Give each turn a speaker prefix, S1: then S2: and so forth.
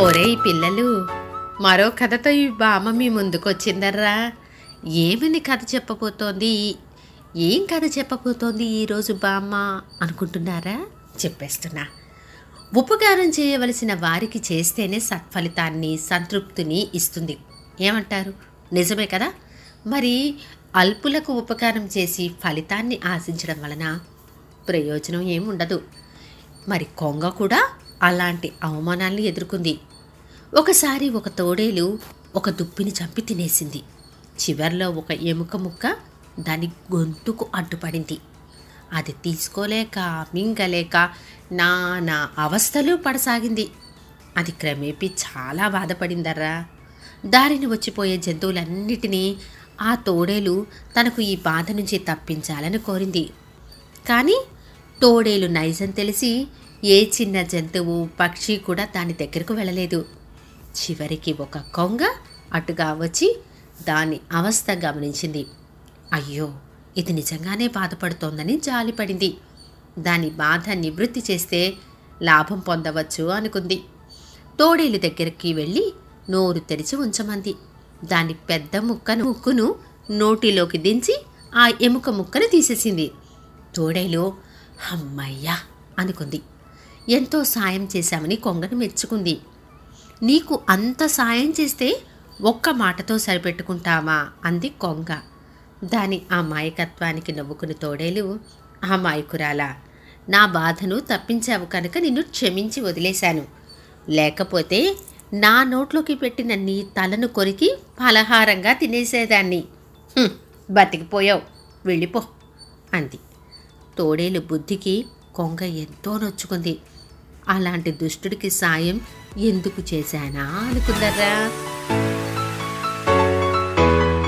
S1: ఒరేయ్ పిల్లలు మరో కథతో ఈ బామ్మ మీ ముందుకొచ్చిందర్రా. ఏమని కథ చెప్పబోతోంది? ఏం కథ చెప్పబోతోంది ఈరోజు బామ్మ అనుకుంటున్నారా? చెప్పేస్తున్నా. ఉపకారం చేయవలసిన వారికి చేస్తేనే సత్ఫలితాన్ని సంతృప్తిని ఇస్తుంది. ఏమంటారు? నిజమే కదా? మరి అల్పులకు ఉపకారం చేసి ఫలితాన్ని ఆశించడం వలన ప్రయోజనం ఏముండదు. మరి కొంగ కూడా అలాంటి అవమానాల్ని ఎదుర్కొంది. ఒకసారి ఒక తోడేలు ఒక దుప్పిని చంపి తినేసింది. చివర్లో ఒక ఎముక ముక్క దాని గొంతుకు అడ్డుపడింది. అది తీసుకోలేక మింగలేక నానా అవస్థలు పడసాగింది. అది క్రమేపీ చాలా బాధపడిందర్రా. దారిని వచ్చిపోయే జంతువులన్నిటినీ ఆ తోడేలు తనకు ఈ బాధ నుంచి తప్పించాలని కోరింది. కానీ తోడేలు నైజం తెలిసి ఏ చిన్న జంతువు పక్షి కూడా దాని దగ్గరకు వెళ్ళలేదు. చివరికి ఒక కొంగ అటుగా వచ్చి దాని అవస్థ గమనించింది. అయ్యో ఇది నిజంగానే బాధపడుతోందని జాలిపడింది. దాని బాధ నివృత్తి చేస్తే లాభం పొందవచ్చు అనుకుంది. తోడేలు దగ్గరికి వెళ్ళి నోరు తెరిచి ఉంచమంది. దాని పెద్ద ముక్కను ముక్కును నోటిలోకి దించి ఆ ఎముక ముక్కను తీసేసింది. తోడేలు అమ్మయ్యా! అనుకుంది. ఎంతో సాయం చేశామని కొంగను మెచ్చుకుంది. నీకు అంత సాయం చేస్తే ఒక్క మాటతో సరిపెట్టుకుంటామా? అంది కొంగ. దాని ఆ మాయకత్వానికి నవ్వుకుని తోడేలు ఆ మాయకురాల నా బాధను తప్పించావు కనుక నిన్ను క్షమించి వదిలేశాను. లేకపోతే నా నోట్లోకి పెట్టిన నీ తలను కొరికి ఫలహారంగా తినేసేదాన్ని. బతికిపోయావు. వెళ్ళిపో అంది. తోడేలు బుద్ధికి కొంగ ఎంతో నొచ్చుకుంది అలాంటి దుష్టుడికి సాయం ఎందుకు చేశానా అనుకుందర్రా